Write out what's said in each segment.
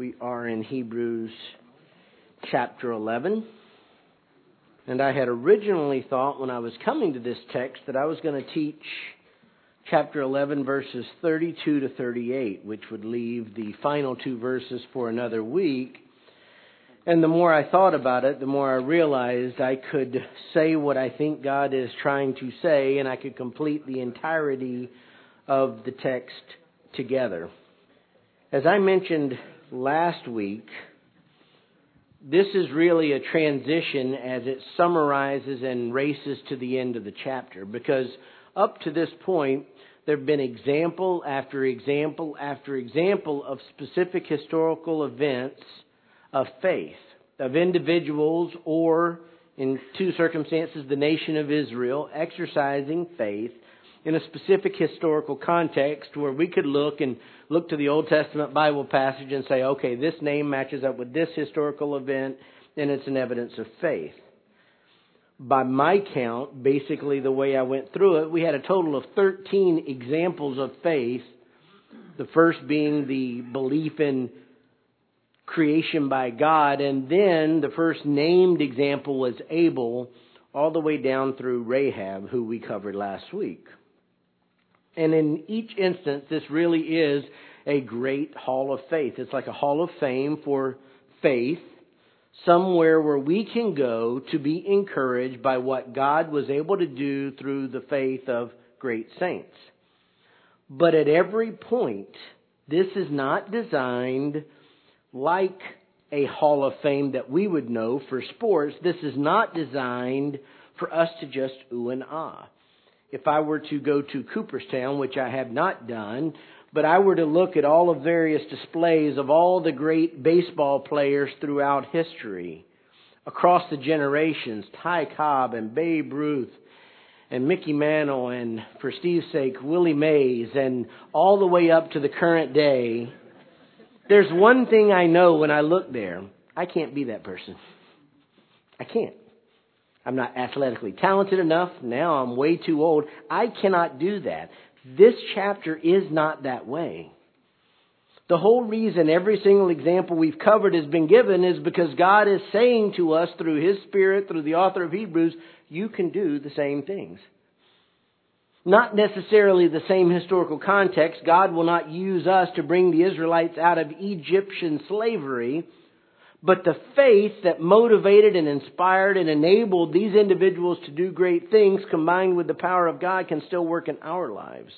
We are in Hebrews chapter 11. And I had originally thought when I was coming to this text that I was going to teach chapter 11 verses 32 to 38, which would leave the final two verses for another week. And the more I thought about it, the more I realized I could say what I think God is trying to say, and I could complete the entirety of the text together. As I mentioned last week, this is really a transition as it summarizes and races to the end of the chapter. Because up to this point, there have been example after example after example of specific historical events of faith, of individuals or, in two circumstances, the nation of Israel exercising faith in a specific historical context where we could look and look to the Old Testament Bible passage and say, okay, this name matches up with this historical event and it's an evidence of faith. By my count, basically the way I went through it, we had a total of 13 examples of faith. The first being the belief in creation by God, and then the first named example was Abel, all the way down through Rahab, who we covered last week. And in each instance, this really is a great hall of faith. It's like a hall of fame for faith, somewhere where we can go to be encouraged by what God was able to do through the faith of great saints. But at every point, this is not designed like a hall of fame that we would know for sports. This is not designed for us to just ooh and ah if I were to go to Cooperstown, which I have not done, but I were to look at all of various displays of all the great baseball players throughout history, across the generations, Ty Cobb and Babe Ruth and Mickey Mantle and, for Steve's sake, Willie Mays and all the way up to the current day, there's one thing I know when I look there. I can't be that person. I can't. I'm not athletically talented enough. Now I'm way too old. I cannot do that. This chapter is not that way. The whole reason every single example we've covered has been given is because God is saying to us through His Spirit, through the author of Hebrews, you can do the same things. Not necessarily the same historical context. God will not use us to bring the Israelites out of Egyptian slavery. But the faith that motivated and inspired and enabled these individuals to do great things combined with the power of God can still work in our lives.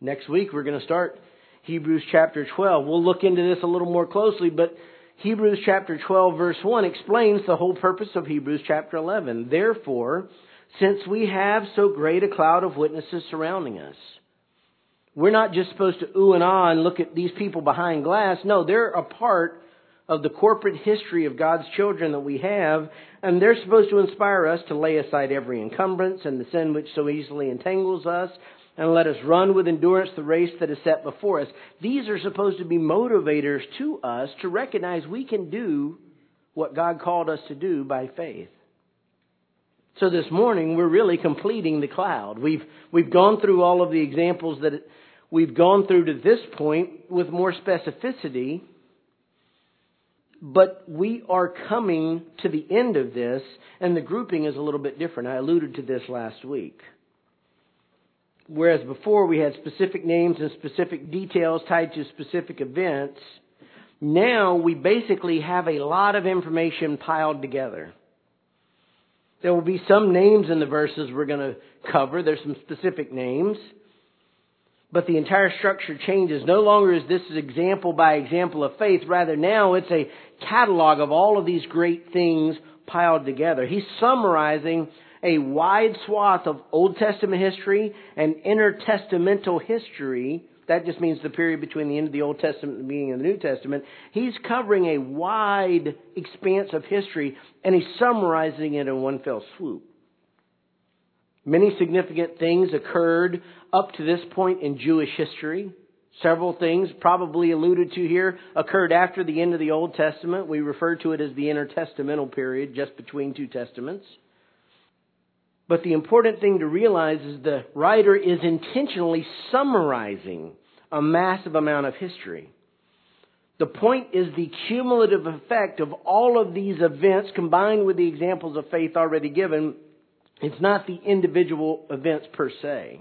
Next week we're going to start Hebrews chapter 12. We'll look into this a little more closely, but Hebrews chapter 12 verse 1 explains the whole purpose of Hebrews chapter 11. Therefore, since we have so great a cloud of witnesses surrounding us, we're not just supposed to ooh and ah and look at these people behind glass. No, they're a part of the corporate history of God's children that we have, and they're supposed to inspire us to lay aside every encumbrance and the sin which so easily entangles us, and let us run with endurance the race that is set before us. These are supposed to be motivators to us to recognize we can do what God called us to do by faith. So this morning we're really completing the cloud. We've we've gone through all of the examples that we've gone through to this point with more specificity, but we are coming to the end of this, and the grouping is a little bit different. I alluded to this last week. Whereas before we had specific names and specific details tied to specific events, now we basically have a lot of information piled together. There will be some names in the verses we're going to cover. There's some specific names but the entire structure changes. No longer is this example by example of faith. Rather, now it's a catalog of all of these great things piled together. He's summarizing a wide swath of Old Testament history and intertestamental history. That just means the period between the end of the Old Testament and the beginning of the New Testament. He's covering a wide expanse of history and he's summarizing it in one fell swoop. Many significant things occurred up to this point in Jewish history. Several things, probably alluded to here, occurred after the end of the Old Testament. We refer to it as the intertestamental period, just between two testaments. But the important thing to realize is the writer is intentionally summarizing a massive amount of history. The point is the cumulative effect of all of these events combined with the examples of faith already given. It's not the individual events per se.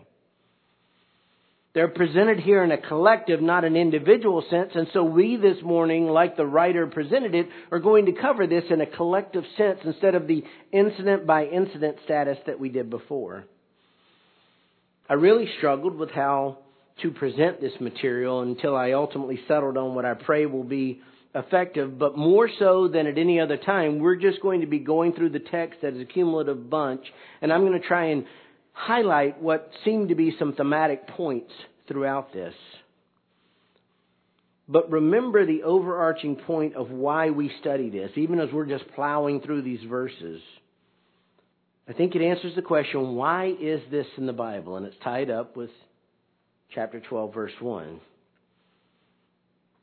They're presented here in a collective, not an individual sense, and so we this morning, like the writer presented it, are going to cover this in a collective sense instead of the incident by incident status that we did before. I really struggled with how to present this material until I ultimately settled on what I pray will be effective, but more so than at any other time, we're just going to be going through the text as a cumulative bunch, and I'm going to try and highlight what seem to be some thematic points throughout this. But remember the overarching point of why we study this, even as we're just plowing through these verses. I think it answers the question why is this in the Bible? And it's tied up with chapter 12, verse 1.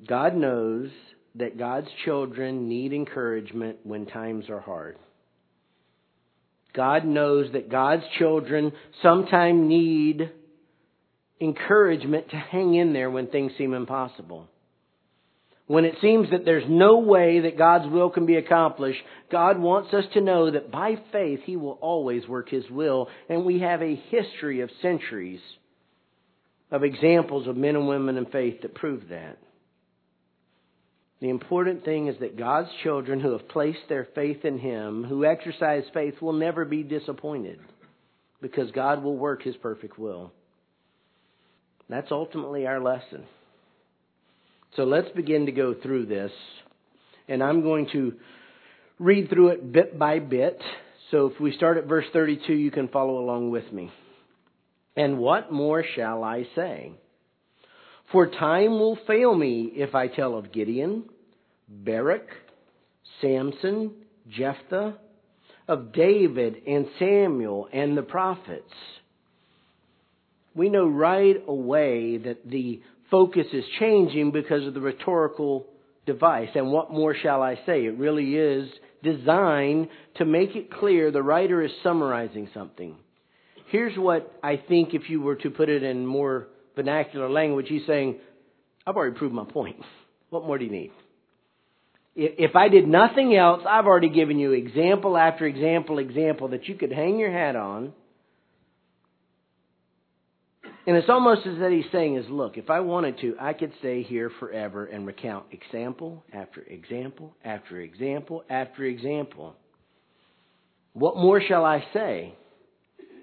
God knows that God's children need encouragement when times are hard. God knows that God's children sometimes need encouragement to hang in there when things seem impossible. When it seems that there's no way that God's will can be accomplished, God wants us to know that by faith He will always work His will. And we have a history of centuries of examples of men and women in faith that prove that. The important thing is that God's children who have placed their faith in Him, who exercise faith, will never be disappointed because God will work His perfect will. That's ultimately our lesson. So let's begin to go through this. And I'm going to read through it bit by bit. So if we start at verse 32, you can follow along with me. And what more shall I say? For time will fail me if I tell of Gideon, Barak, Samson, Jephthah, of David and Samuel and the prophets. We know right away that the focus is changing because of the rhetorical device. And what more shall I say? It really is designed to make it clear the writer is summarizing something. Here's what I think if you were to put it in more vernacular language, he's saying, I've already proved my point. What more do you need? If I did nothing else, I've already given you example after example, example that you could hang your hat on. And it's almost as that he's saying is, look, if I wanted to, I could stay here forever and recount example after example after example after example. What more shall I say?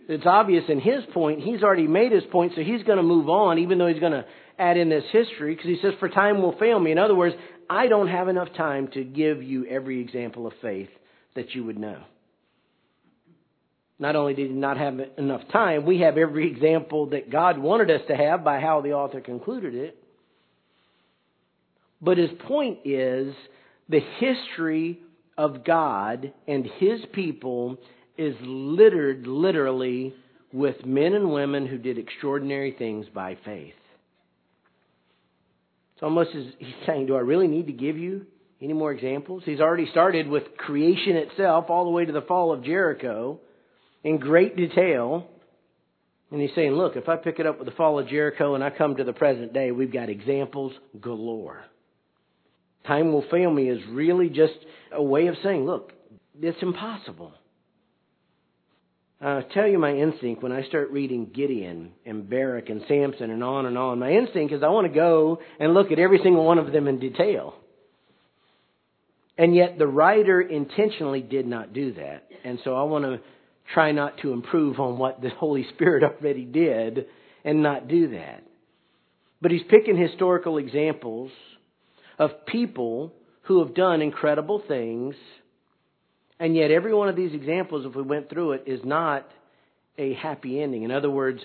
It's obvious in his point, he's already made his point, so he's going to move on, even though he's going to add in this history, because he says, For time will fail me. In other words, I don't have enough time to give you every example of faith that you would know. Not only did he not have enough time, we have every example that God wanted us to have by how the author concluded it. But his point is the history of God and his people is littered literally with men and women who did extraordinary things by faith. It's almost as he's saying, Do I really need to give you any more examples? He's already started with creation itself all the way to the fall of Jericho in great detail. And he's saying, Look, if I pick it up with the fall of Jericho and I come to the present day, we've got examples galore. Time will fail me is really just a way of saying, Look, it's impossible. I'll tell you my instinct when I start reading Gideon and Barak and Samson and on and on. My instinct is I want to go and look at every single one of them in detail. And yet the writer intentionally did not do that. And so I want to try not to improve on what the Holy Spirit already did and not do that. But he's picking historical examples of people who have done incredible things and yet, every one of these examples, if we went through it, is not a happy ending. In other words,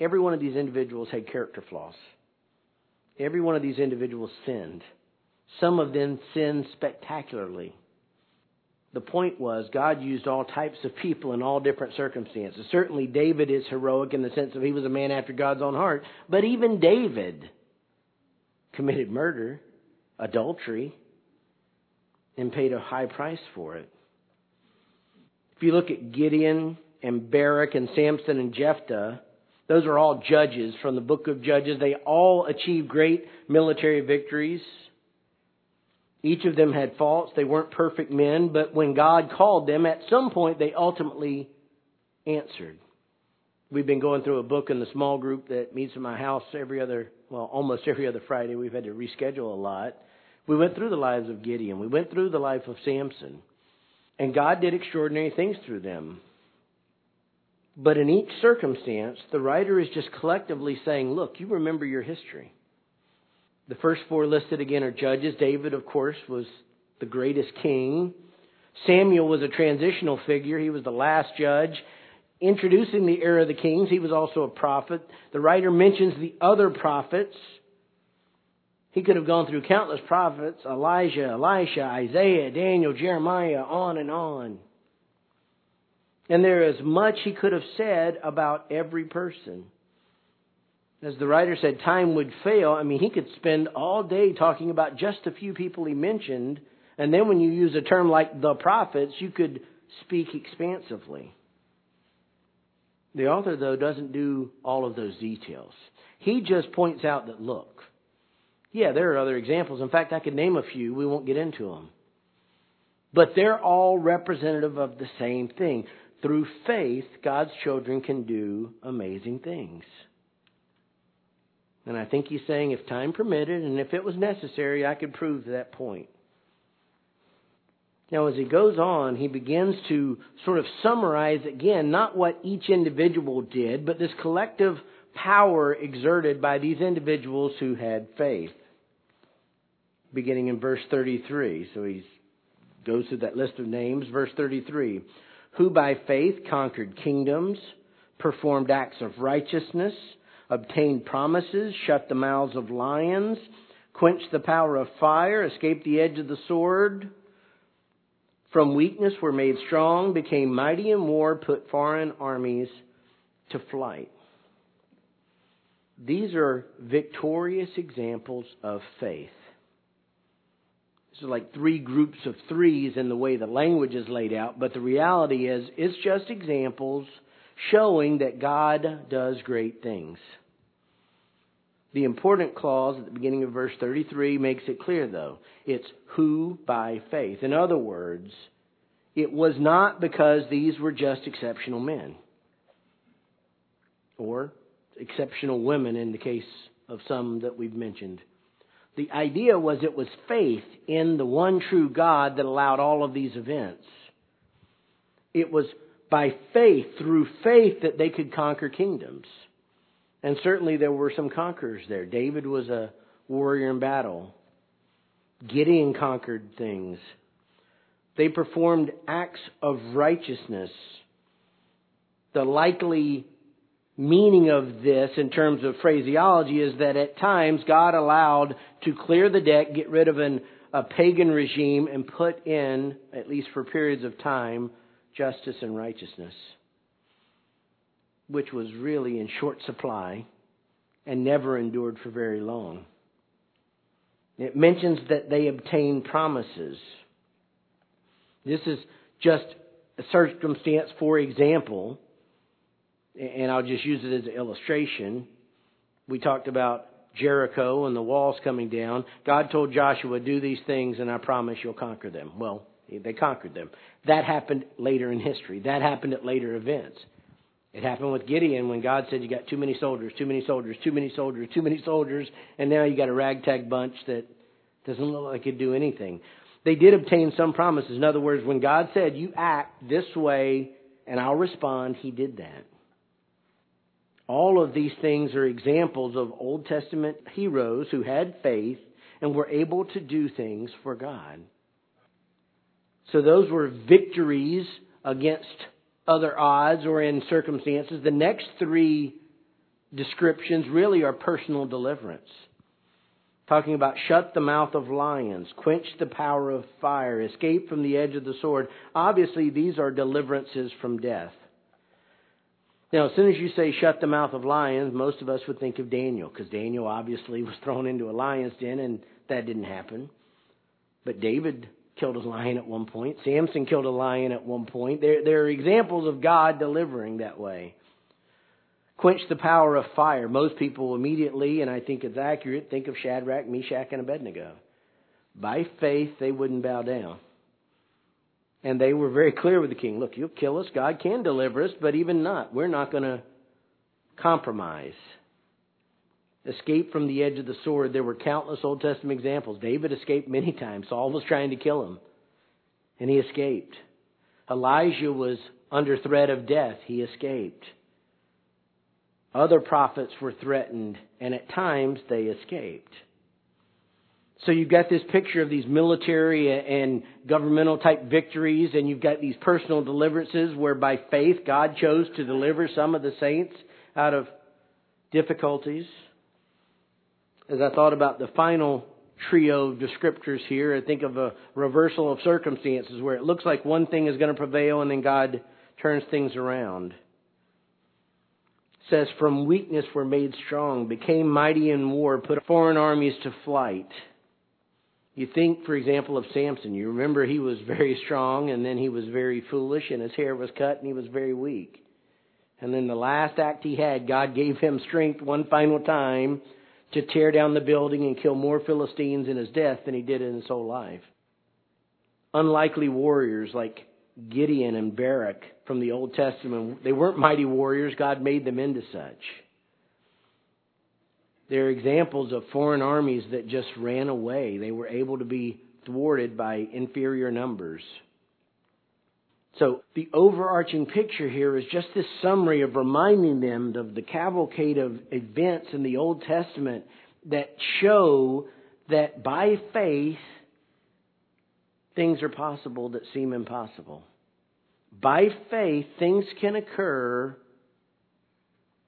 every one of these individuals had character flaws. Every one of these individuals sinned. Some of them sinned spectacularly. The point was, God used all types of people in all different circumstances. Certainly, David is heroic in the sense that he was a man after God's own heart. But even David committed murder, adultery, and paid a high price for it. If you look at Gideon and Barak and Samson and Jephthah, those are all judges from the book of Judges. They all achieved great military victories. Each of them had faults. They weren't perfect men, but when God called them, at some point they ultimately answered. We've been going through a book in the small group that meets in my house every other, well, almost every other Friday. We've had to reschedule a lot. We went through the lives of Gideon. We went through the life of Samson. And God did extraordinary things through them. But in each circumstance, the writer is just collectively saying, look, you remember your history. The first four listed again are judges. David, of course, was the greatest king. Samuel was a transitional figure. He was the last judge. Introducing the era of the kings, he was also a prophet. The writer mentions the other prophets. He could have gone through countless prophets Elijah, Elisha, Isaiah, Daniel, Jeremiah, on and on. And there is much he could have said about every person. As the writer said, time would fail. I mean, he could spend all day talking about just a few people he mentioned. And then when you use a term like the prophets, you could speak expansively. The author, though, doesn't do all of those details. He just points out that, look, yeah, there are other examples. In fact, I could name a few. We won't get into them. But they're all representative of the same thing. Through faith, God's children can do amazing things. And I think he's saying if time permitted and if it was necessary, I could prove that point. Now, as he goes on, he begins to sort of summarize again not what each individual did, but this collective power exerted by these individuals who had faith. Beginning in verse 33. So he goes through that list of names. Verse 33 Who by faith conquered kingdoms, performed acts of righteousness obtained promises, shut the mouths of lions, quenched the power of fire, escaped the edge of the sword. From weakness were made strong, became mighty in war, put foreign armies to flight. These are victorious examples of faith. Is like three groups of threes in the way the language is laid out, but the reality is it's just examples showing that God does great things. The important clause at the beginning of verse 33 makes it clear, though. It's who by faith. In other words, it was not because these were just exceptional men or exceptional women in the case of some that we've mentioned. The idea was it was faith in the one true God that allowed all of these events. It was by faith, through faith, that they could conquer kingdoms. And certainly there were some conquerors there. David was a warrior in battle. Gideon conquered things. They performed acts of righteousness. The likely meaning of this in terms of phraseology is that at times God allowed to clear the deck, get rid of an, a pagan regime, and put in, at least for periods of time, justice and righteousness which was really in short supply and never endured for very long. It mentions that they obtained promises. This is just a circumstance, for example, and I'll just use it as an illustration. We talked about Jericho and the walls coming down. God told Joshua, Do these things, and I promise you'll conquer them. Well, they conquered them. That happened later in history. That happened at later events. It happened with Gideon when God said you got too many soldiers, too many soldiers, too many soldiers, too many soldiers, and now you got a ragtag bunch that doesn't look like it do anything. They did obtain some promises. In other words, when God said, You act this way and I'll respond, He did that. All of these things are examples of Old Testament heroes who had faith and were able to do things for God. So those were victories against other odds or in circumstances. The next three descriptions really are personal deliverance. Talking about shut the mouth of lions, quench the power of fire, escape from the edge of the sword. Obviously, these are deliverances from death. Now, as soon as you say shut the mouth of lions, most of us would think of Daniel, because Daniel obviously was thrown into a lion's den, and that didn't happen. But David killed a lion at one point. Samson killed a lion at one point. There, there are examples of God delivering that way. Quench the power of fire. Most people immediately, and I think it's accurate, think of Shadrach, Meshach, and Abednego. by faith they wouldn't bow down. And they were very clear with the king look, you'll kill us. God can deliver us, but even not. We're not going to compromise. Escape from the edge of the sword. There were countless Old Testament examples. David escaped many times. Saul was trying to kill him, and he escaped. Elijah was under threat of death. He escaped. Other prophets were threatened, and at times they escaped. So you've got this picture of these military and governmental type victories, and you've got these personal deliverances where by faith God chose to deliver some of the saints out of difficulties. As I thought about the final trio of descriptors here, I think of a reversal of circumstances where it looks like one thing is going to prevail and then God turns things around. It says, From weakness were made strong, became mighty in war, put foreign armies to flight. You think, for example, of Samson. You remember he was very strong and then he was very foolish and his hair was cut and he was very weak. And then the last act he had, God gave him strength one final time to tear down the building and kill more Philistines in his death than he did in his whole life. Unlikely warriors like Gideon and Barak from the Old Testament, they weren't mighty warriors. God made them into such. They're examples of foreign armies that just ran away. They were able to be thwarted by inferior numbers. So the overarching picture here is just this summary of reminding them of the cavalcade of events in the Old Testament that show that by faith things are possible that seem impossible. By faith things can occur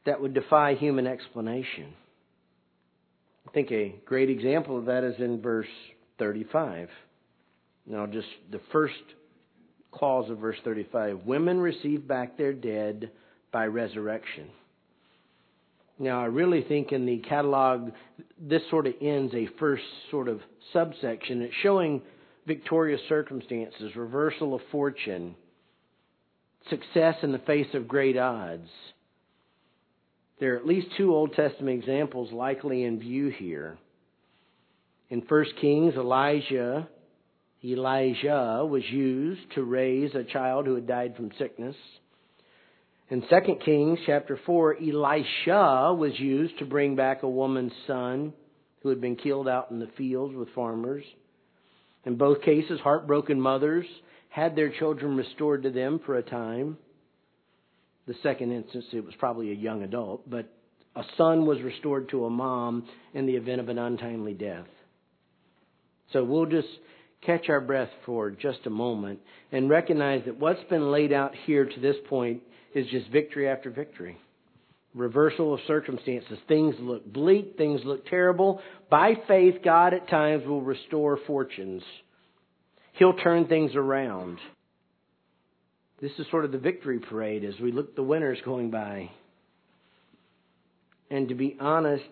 that would defy human explanation. I think a great example of that is in verse 35. Now, just the first clause of verse 35 Women receive back their dead by resurrection. Now, I really think in the catalog, this sort of ends a first sort of subsection. It's showing victorious circumstances, reversal of fortune, success in the face of great odds. There are at least two Old Testament examples likely in view here. In 1 Kings, Elijah, Elijah was used to raise a child who had died from sickness. In 2 Kings chapter 4, Elisha was used to bring back a woman's son who had been killed out in the fields with farmers. In both cases, heartbroken mothers had their children restored to them for a time. The second instance, it was probably a young adult, but a son was restored to a mom in the event of an untimely death. So we'll just catch our breath for just a moment and recognize that what's been laid out here to this point is just victory after victory. Reversal of circumstances. Things look bleak, things look terrible. By faith, God at times will restore fortunes. He'll turn things around. This is sort of the victory parade as we look at the winners going by. And to be honest,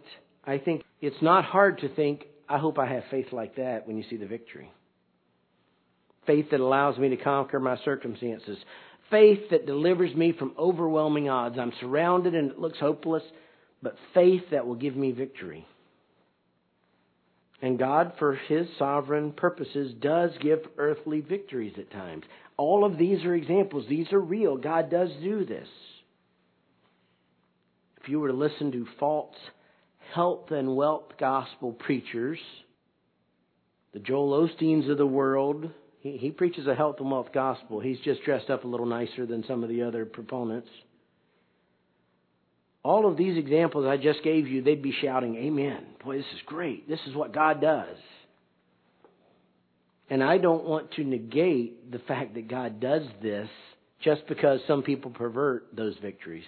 I think it's not hard to think, I hope I have faith like that when you see the victory. Faith that allows me to conquer my circumstances. Faith that delivers me from overwhelming odds. I'm surrounded and it looks hopeless, but faith that will give me victory. And God, for His sovereign purposes, does give earthly victories at times. All of these are examples. These are real. God does do this. If you were to listen to false health and wealth gospel preachers, the Joel Osteens of the world, he, he preaches a health and wealth gospel. He's just dressed up a little nicer than some of the other proponents. All of these examples I just gave you, they'd be shouting, Amen. Boy, this is great. This is what God does. And I don't want to negate the fact that God does this just because some people pervert those victories.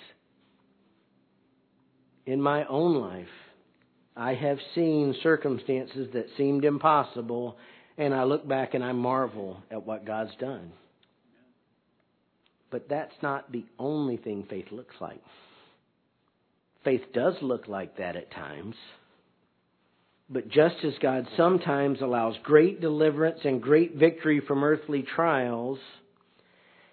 In my own life, I have seen circumstances that seemed impossible, and I look back and I marvel at what God's done. But that's not the only thing faith looks like. Faith does look like that at times. But just as God sometimes allows great deliverance and great victory from earthly trials,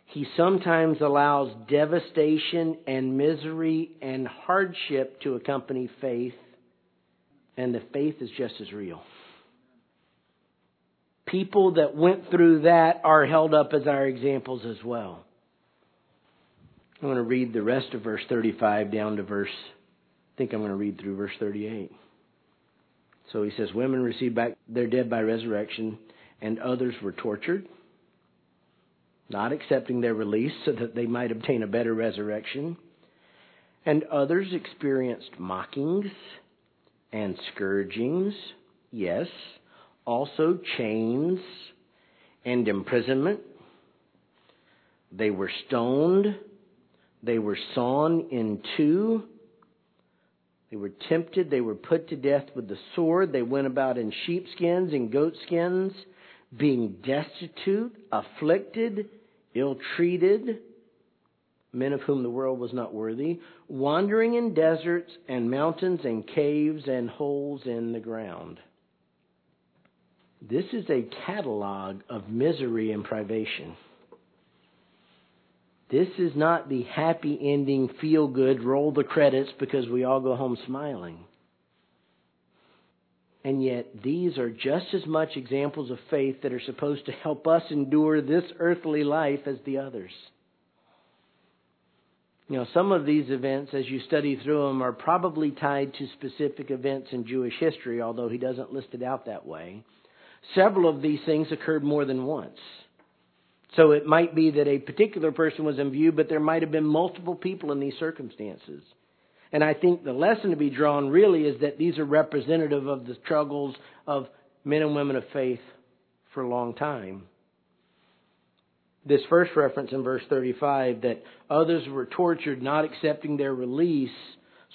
He sometimes allows devastation and misery and hardship to accompany faith, and the faith is just as real. People that went through that are held up as our examples as well. I'm going to read the rest of verse 35 down to verse, think I'm going to read through verse 38. So he says, Women received back their dead by resurrection, and others were tortured, not accepting their release so that they might obtain a better resurrection. And others experienced mockings and scourgings, yes, also chains and imprisonment. They were stoned. They were sawn in two. They were tempted. They were put to death with the sword. They went about in sheepskins and goatskins, being destitute, afflicted, ill treated, men of whom the world was not worthy, wandering in deserts and mountains and caves and holes in the ground. This is a catalog of misery and privation. This is not the happy ending, feel good, roll the credits because we all go home smiling. And yet, these are just as much examples of faith that are supposed to help us endure this earthly life as the others. You know, some of these events, as you study through them, are probably tied to specific events in Jewish history, although he doesn't list it out that way. Several of these things occurred more than once. So it might be that a particular person was in view, but there might have been multiple people in these circumstances. And I think the lesson to be drawn really is that these are representative of the struggles of men and women of faith for a long time. This first reference in verse 35 that others were tortured, not accepting their release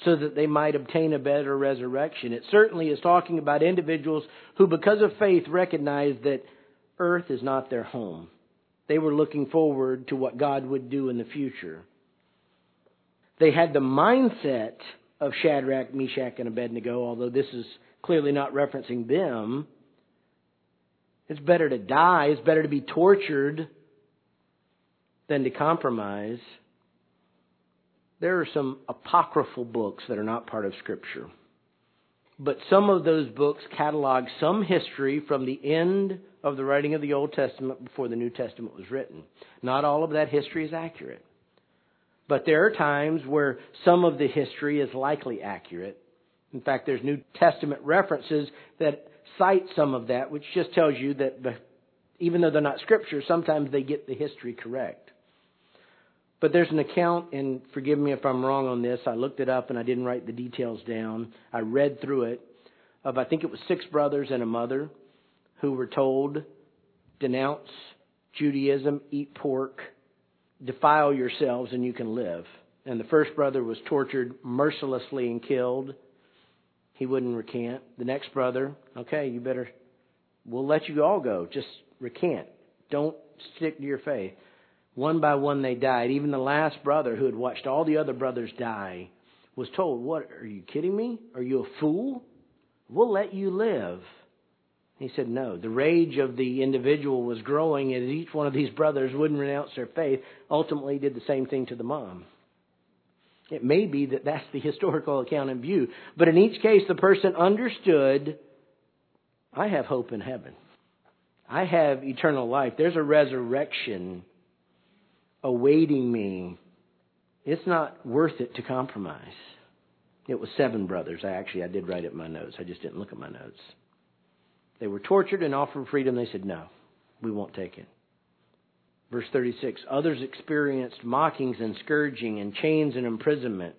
so that they might obtain a better resurrection. It certainly is talking about individuals who, because of faith, recognize that earth is not their home. They were looking forward to what God would do in the future. They had the mindset of Shadrach, Meshach, and Abednego, although this is clearly not referencing them. It's better to die, it's better to be tortured than to compromise. There are some apocryphal books that are not part of Scripture. But some of those books catalog some history from the end of the writing of the Old Testament before the New Testament was written. Not all of that history is accurate. But there are times where some of the history is likely accurate. In fact, there's New Testament references that cite some of that, which just tells you that even though they're not scripture, sometimes they get the history correct. But there's an account, and forgive me if I'm wrong on this. I looked it up and I didn't write the details down. I read through it of I think it was six brothers and a mother who were told, denounce Judaism, eat pork, defile yourselves, and you can live. And the first brother was tortured mercilessly and killed. He wouldn't recant. The next brother, okay, you better, we'll let you all go. Just recant. Don't stick to your faith. One by one they died. Even the last brother who had watched all the other brothers die was told, What, are you kidding me? Are you a fool? We'll let you live. He said, No. The rage of the individual was growing as each one of these brothers wouldn't renounce their faith, ultimately did the same thing to the mom. It may be that that's the historical account in view, but in each case, the person understood I have hope in heaven. I have eternal life. There's a resurrection awaiting me. It's not worth it to compromise. It was seven brothers. I actually I did write it in my notes. I just didn't look at my notes. They were tortured and offered freedom. They said, No, we won't take it. Verse 36 Others experienced mockings and scourging and chains and imprisonment.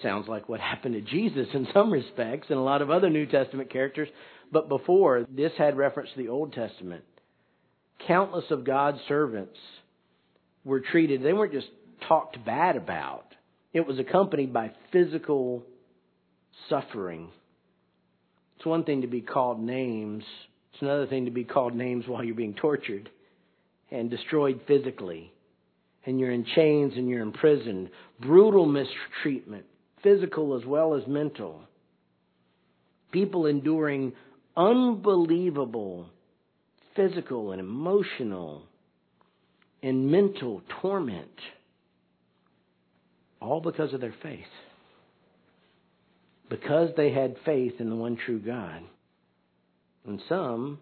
Sounds like what happened to Jesus in some respects and a lot of other New Testament characters. But before, this had reference to the Old Testament. Countless of God's servants were treated, they weren't just talked bad about, it was accompanied by physical suffering it's one thing to be called names, it's another thing to be called names while you're being tortured and destroyed physically. And you're in chains and you're imprisoned. Brutal mistreatment, physical as well as mental. People enduring unbelievable physical and emotional and mental torment, all because of their faith because they had faith in the one true God. And some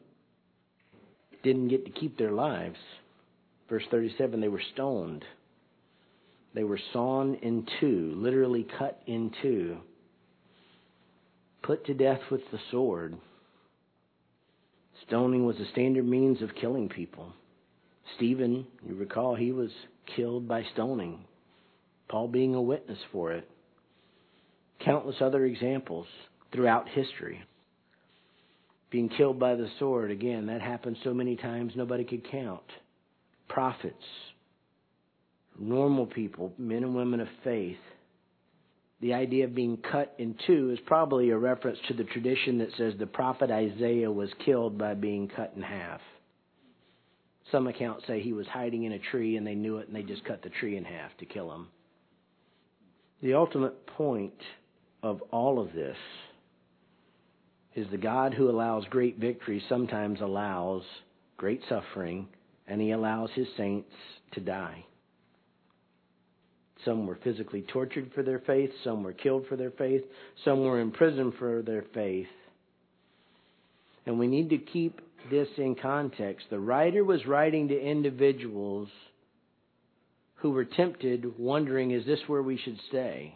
didn't get to keep their lives. Verse 37 they were stoned. They were sawn in two, literally cut in two, put to death with the sword. Stoning was a standard means of killing people. Stephen, you recall, he was killed by stoning, Paul being a witness for it. Countless other examples throughout history. Being killed by the sword, again, that happened so many times nobody could count. Prophets, normal people, men and women of faith. The idea of being cut in two is probably a reference to the tradition that says the prophet Isaiah was killed by being cut in half. Some accounts say he was hiding in a tree and they knew it and they just cut the tree in half to kill him. The ultimate point of all of this is the God who allows great victory sometimes allows great suffering and he allows his saints to die. Some were physically tortured for their faith, some were killed for their faith, some were imprisoned for their faith. And we need to keep this in context. The writer was writing to individuals who were tempted, wondering, is this where we should stay?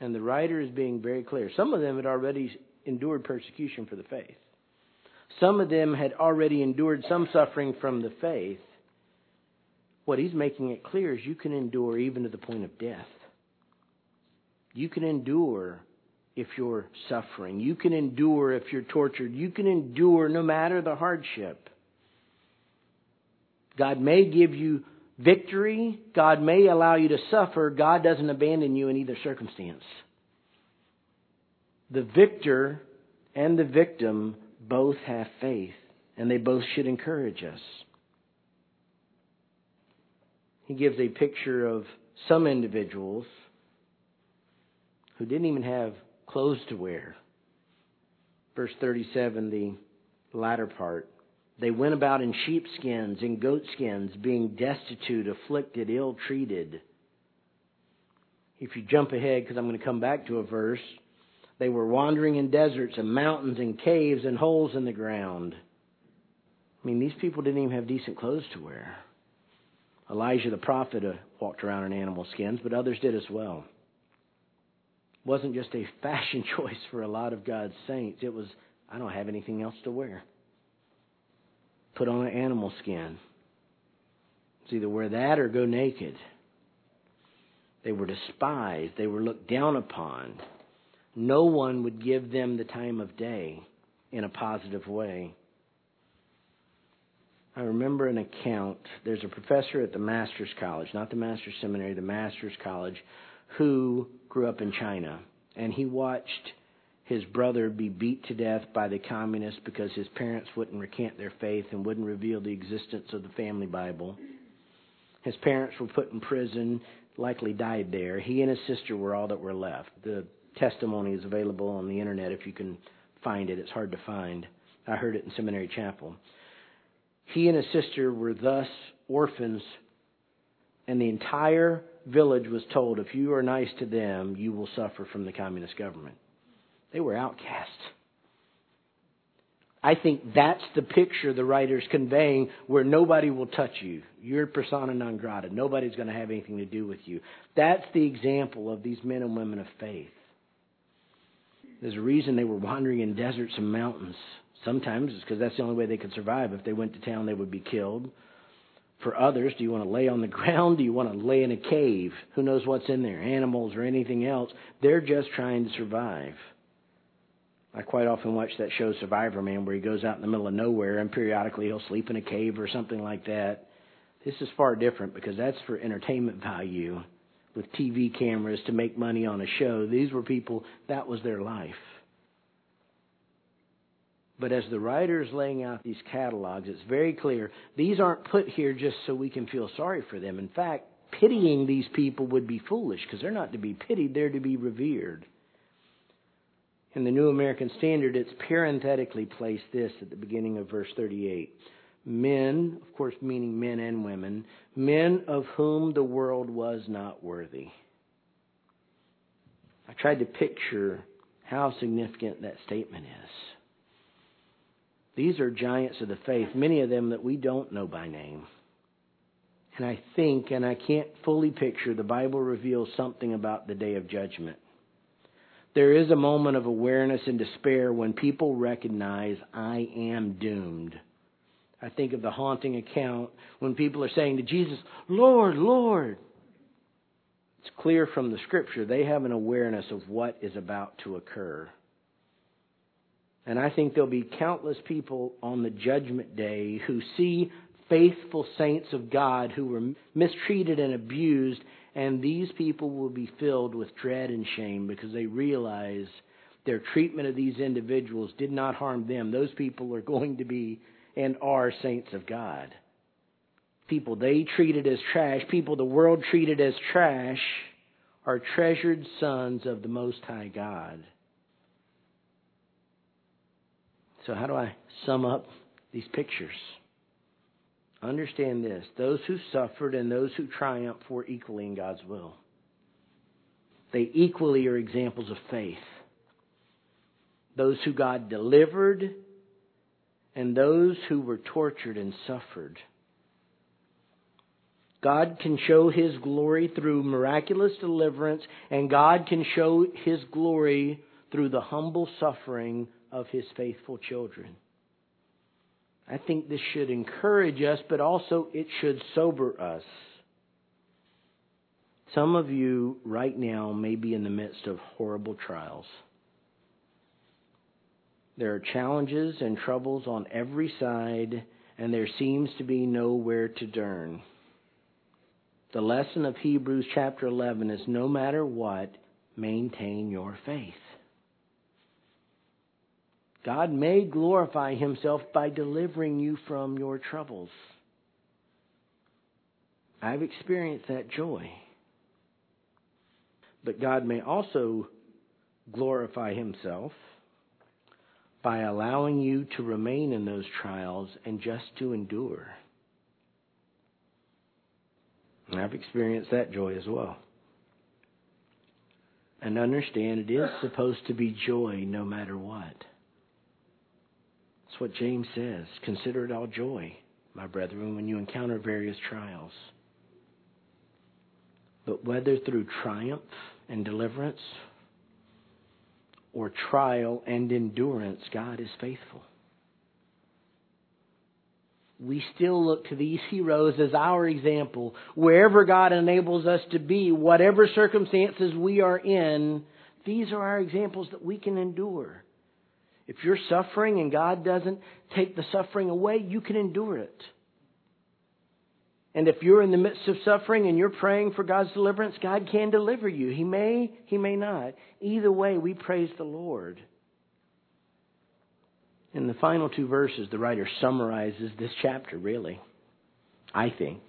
And the writer is being very clear. Some of them had already endured persecution for the faith. Some of them had already endured some suffering from the faith. What he's making it clear is you can endure even to the point of death. You can endure if you're suffering. You can endure if you're tortured. You can endure no matter the hardship. God may give you victory. God may allow you to suffer. God doesn't abandon you in either circumstance. The victor and the victim both have faith, and they both should encourage us. He gives a picture of some individuals who didn't even have clothes to wear. Verse 37, the latter part. They went about in sheepskins and goatskins, being destitute, afflicted, ill treated. If you jump ahead, because I'm going to come back to a verse, they were wandering in deserts and mountains and caves and holes in the ground. I mean, these people didn't even have decent clothes to wear. Elijah the prophet uh, walked around in animal skins, but others did as well. Wasn't just a fashion choice for a lot of God's saints. It was, I don't have anything else to wear. Put on an animal skin. It's either wear that or go naked. They were despised. They were looked down upon. No one would give them the time of day in a positive way. I remember an account. There's a professor at the Master's College, not the Master's Seminary, the Master's College, who grew up in China. And he watched his brother be beat to death by the communists because his parents wouldn't recant their faith and wouldn't reveal the existence of the family Bible. His parents were put in prison, likely died there. He and his sister were all that were left. The testimony is available on the internet if you can find it. It's hard to find. I heard it in Seminary Chapel. He and his sister were thus orphans, and the entire village was told if you are nice to them, you will suffer from the communist government. They were outcasts. I think that's the picture the writer's conveying where nobody will touch you. You're persona non grata. Nobody's going to have anything to do with you. That's the example of these men and women of faith. There's a reason they were wandering in deserts and mountains. Sometimes it's because that's the only way they could survive. If they went to town, they would be killed. For others, do you want to lay on the ground? Do you want to lay in a cave? Who knows what's in there? Animals or anything else. They're just trying to survive. I quite often watch that show Survivor Man where he goes out in the middle of nowhere and periodically he'll sleep in a cave or something like that. This is far different because that's for entertainment value with TV cameras to make money on a show. These were people, that was their life. But as the writer is laying out these catalogs, it's very clear these aren't put here just so we can feel sorry for them. In fact, pitying these people would be foolish because they're not to be pitied, they're to be revered. In the New American Standard, it's parenthetically placed this at the beginning of verse 38. Men, of course, meaning men and women, men of whom the world was not worthy. I tried to picture how significant that statement is. These are giants of the faith, many of them that we don't know by name. And I think, and I can't fully picture, the Bible reveals something about the day of judgment. There is a moment of awareness and despair when people recognize, I am doomed. I think of the haunting account when people are saying to Jesus, Lord, Lord. It's clear from the scripture they have an awareness of what is about to occur. And I think there'll be countless people on the judgment day who see faithful saints of God who were mistreated and abused, and these people will be filled with dread and shame because they realize their treatment of these individuals did not harm them. Those people are going to be and are saints of God. People they treated as trash, people the world treated as trash, are treasured sons of the Most High God. So, how do I sum up these pictures? Understand this those who suffered and those who triumphed were equally in God's will. They equally are examples of faith. Those who God delivered and those who were tortured and suffered. God can show His glory through miraculous deliverance, and God can show His glory through the humble suffering of His faithful children. I think this should encourage us, but also it should sober us. Some of you right now may be in the midst of horrible trials. There are challenges and troubles on every side, and there seems to be nowhere to turn. The lesson of Hebrews chapter 11 is no matter what, maintain your faith. God may glorify himself by delivering you from your troubles. I've experienced that joy. But God may also glorify himself by allowing you to remain in those trials and just to endure. And I've experienced that joy as well. And understand it is supposed to be joy no matter what. That's what James says. Consider it all joy, my brethren, when you encounter various trials. But whether through triumph and deliverance or trial and endurance, God is faithful. We still look to these heroes as our example. Wherever God enables us to be, whatever circumstances we are in, these are our examples that we can endure. If you're suffering and God doesn't take the suffering away, you can endure it. And if you're in the midst of suffering and you're praying for God's deliverance, God can deliver you. He may, He may not. Either way, we praise the Lord. In the final two verses, the writer summarizes this chapter, really, I think.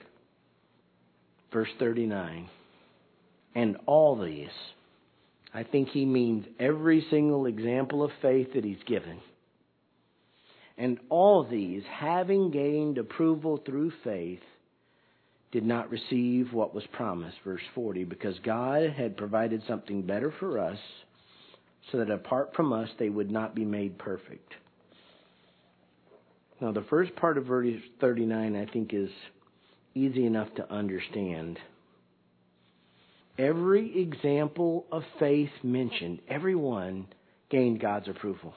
Verse 39. And all these I think he means every single example of faith that he's given. And all these, having gained approval through faith, did not receive what was promised, verse 40, because God had provided something better for us, so that apart from us they would not be made perfect. Now, the first part of verse 39 I think is easy enough to understand. Every example of faith mentioned, every one gained God's approval.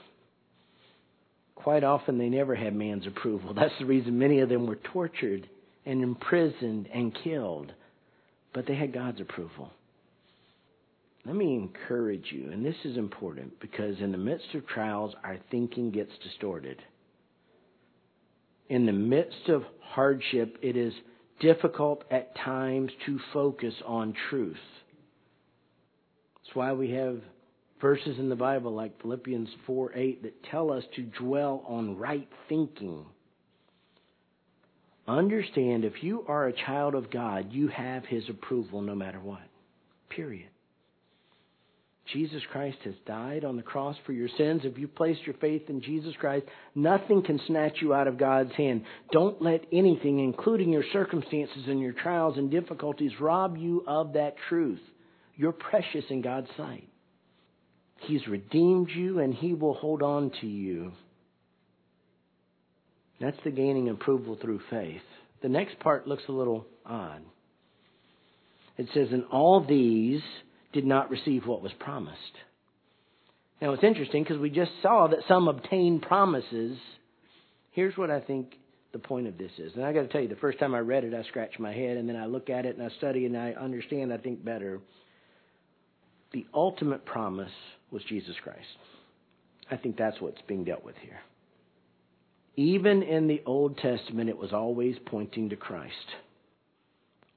Quite often they never had man's approval. That's the reason many of them were tortured and imprisoned and killed. But they had God's approval. Let me encourage you, and this is important because in the midst of trials, our thinking gets distorted. In the midst of hardship, it is difficult at times to focus on truth. That's why we have verses in the Bible like Philippians 4 8 that tell us to dwell on right thinking. Understand if you are a child of God, you have His approval no matter what. Period. Jesus Christ has died on the cross for your sins. If you placed your faith in Jesus Christ, nothing can snatch you out of God's hand. Don't let anything, including your circumstances and your trials and difficulties, rob you of that truth. You're precious in God's sight. He's redeemed you and He will hold on to you. That's the gaining approval through faith. The next part looks a little odd. It says, And all these did not receive what was promised. Now it's interesting because we just saw that some obtained promises. Here's what I think the point of this is. And I got to tell you, the first time I read it, I scratched my head, and then I look at it and I study and I understand, I think better. The ultimate promise was Jesus Christ. I think that's what's being dealt with here. Even in the Old Testament, it was always pointing to Christ.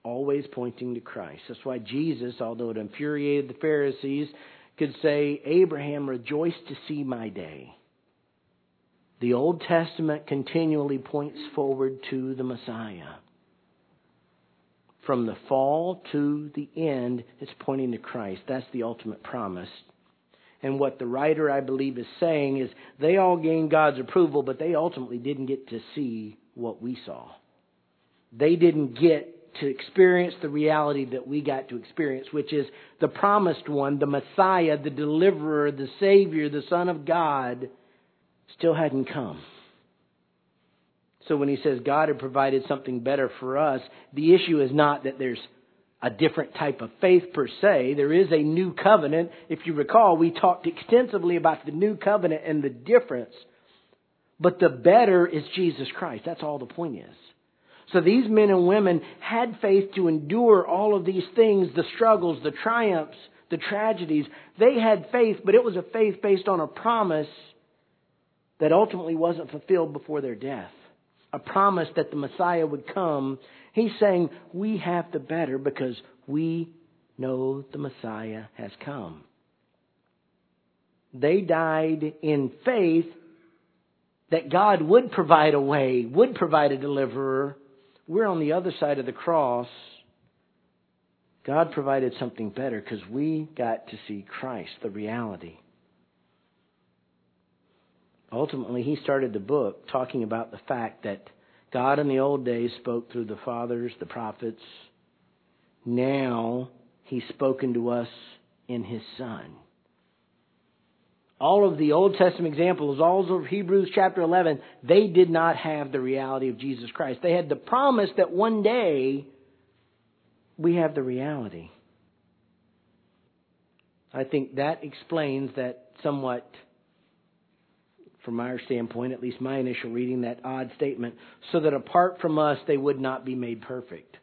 Always pointing to Christ. That's why Jesus, although it infuriated the Pharisees, could say, Abraham rejoiced to see my day. The Old Testament continually points forward to the Messiah. From the fall to the end, it's pointing to Christ. That's the ultimate promise. And what the writer, I believe, is saying is they all gained God's approval, but they ultimately didn't get to see what we saw. They didn't get to experience the reality that we got to experience, which is the promised one, the Messiah, the deliverer, the Savior, the Son of God, still hadn't come. So when he says God had provided something better for us, the issue is not that there's a different type of faith per se. There is a new covenant. If you recall, we talked extensively about the new covenant and the difference. But the better is Jesus Christ. That's all the point is. So these men and women had faith to endure all of these things, the struggles, the triumphs, the tragedies. They had faith, but it was a faith based on a promise that ultimately wasn't fulfilled before their death. A promise that the Messiah would come He's saying we have the better because we know the Messiah has come. They died in faith that God would provide a way, would provide a deliverer. We're on the other side of the cross. God provided something better because we got to see Christ, the reality. Ultimately, he started the book talking about the fact that God in the old days spoke through the fathers, the prophets. Now he's spoken to us in his son. All of the Old Testament examples, all of Hebrews chapter 11, they did not have the reality of Jesus Christ. They had the promise that one day we have the reality. I think that explains that somewhat from our standpoint, at least my initial reading, that odd statement, so that apart from us they would not be made perfect.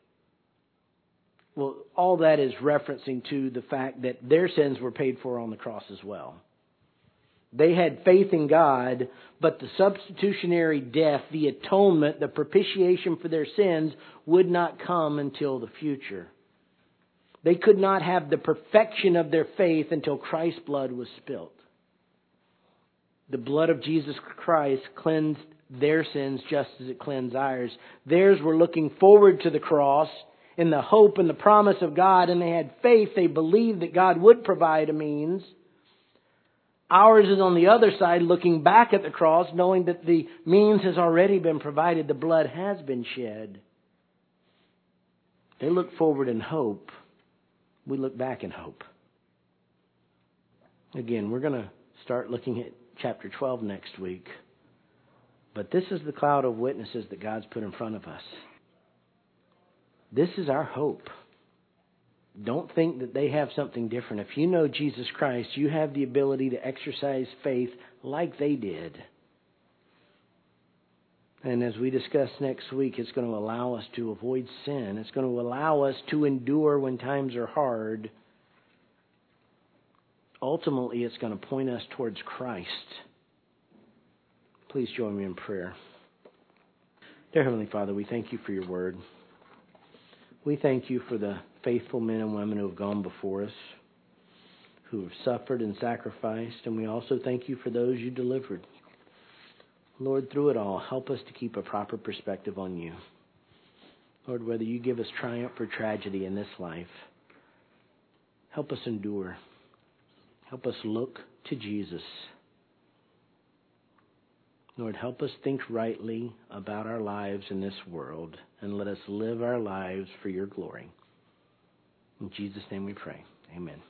Well, all that is referencing to the fact that their sins were paid for on the cross as well. They had faith in God, but the substitutionary death, the atonement, the propitiation for their sins would not come until the future. They could not have the perfection of their faith until Christ's blood was spilt the blood of Jesus Christ cleansed their sins just as it cleansed ours. Theirs were looking forward to the cross in the hope and the promise of God, and they had faith. They believed that God would provide a means. Ours is on the other side, looking back at the cross, knowing that the means has already been provided, the blood has been shed. They look forward in hope. We look back in hope. Again, we're going to start looking at chapter 12 next week. But this is the cloud of witnesses that God's put in front of us. This is our hope. Don't think that they have something different. If you know Jesus Christ, you have the ability to exercise faith like they did. And as we discuss next week, it's going to allow us to avoid sin. It's going to allow us to endure when times are hard ultimately it's going to point us towards Christ. Please join me in prayer. Dear Heavenly Father, we thank you for your word. We thank you for the faithful men and women who have gone before us, who have suffered and sacrificed, and we also thank you for those you delivered. Lord, through it all, help us to keep a proper perspective on you. Lord, whether you give us triumph or tragedy in this life, help us endure. Help us look to Jesus. Lord, help us think rightly about our lives in this world and let us live our lives for your glory. In Jesus' name we pray. Amen.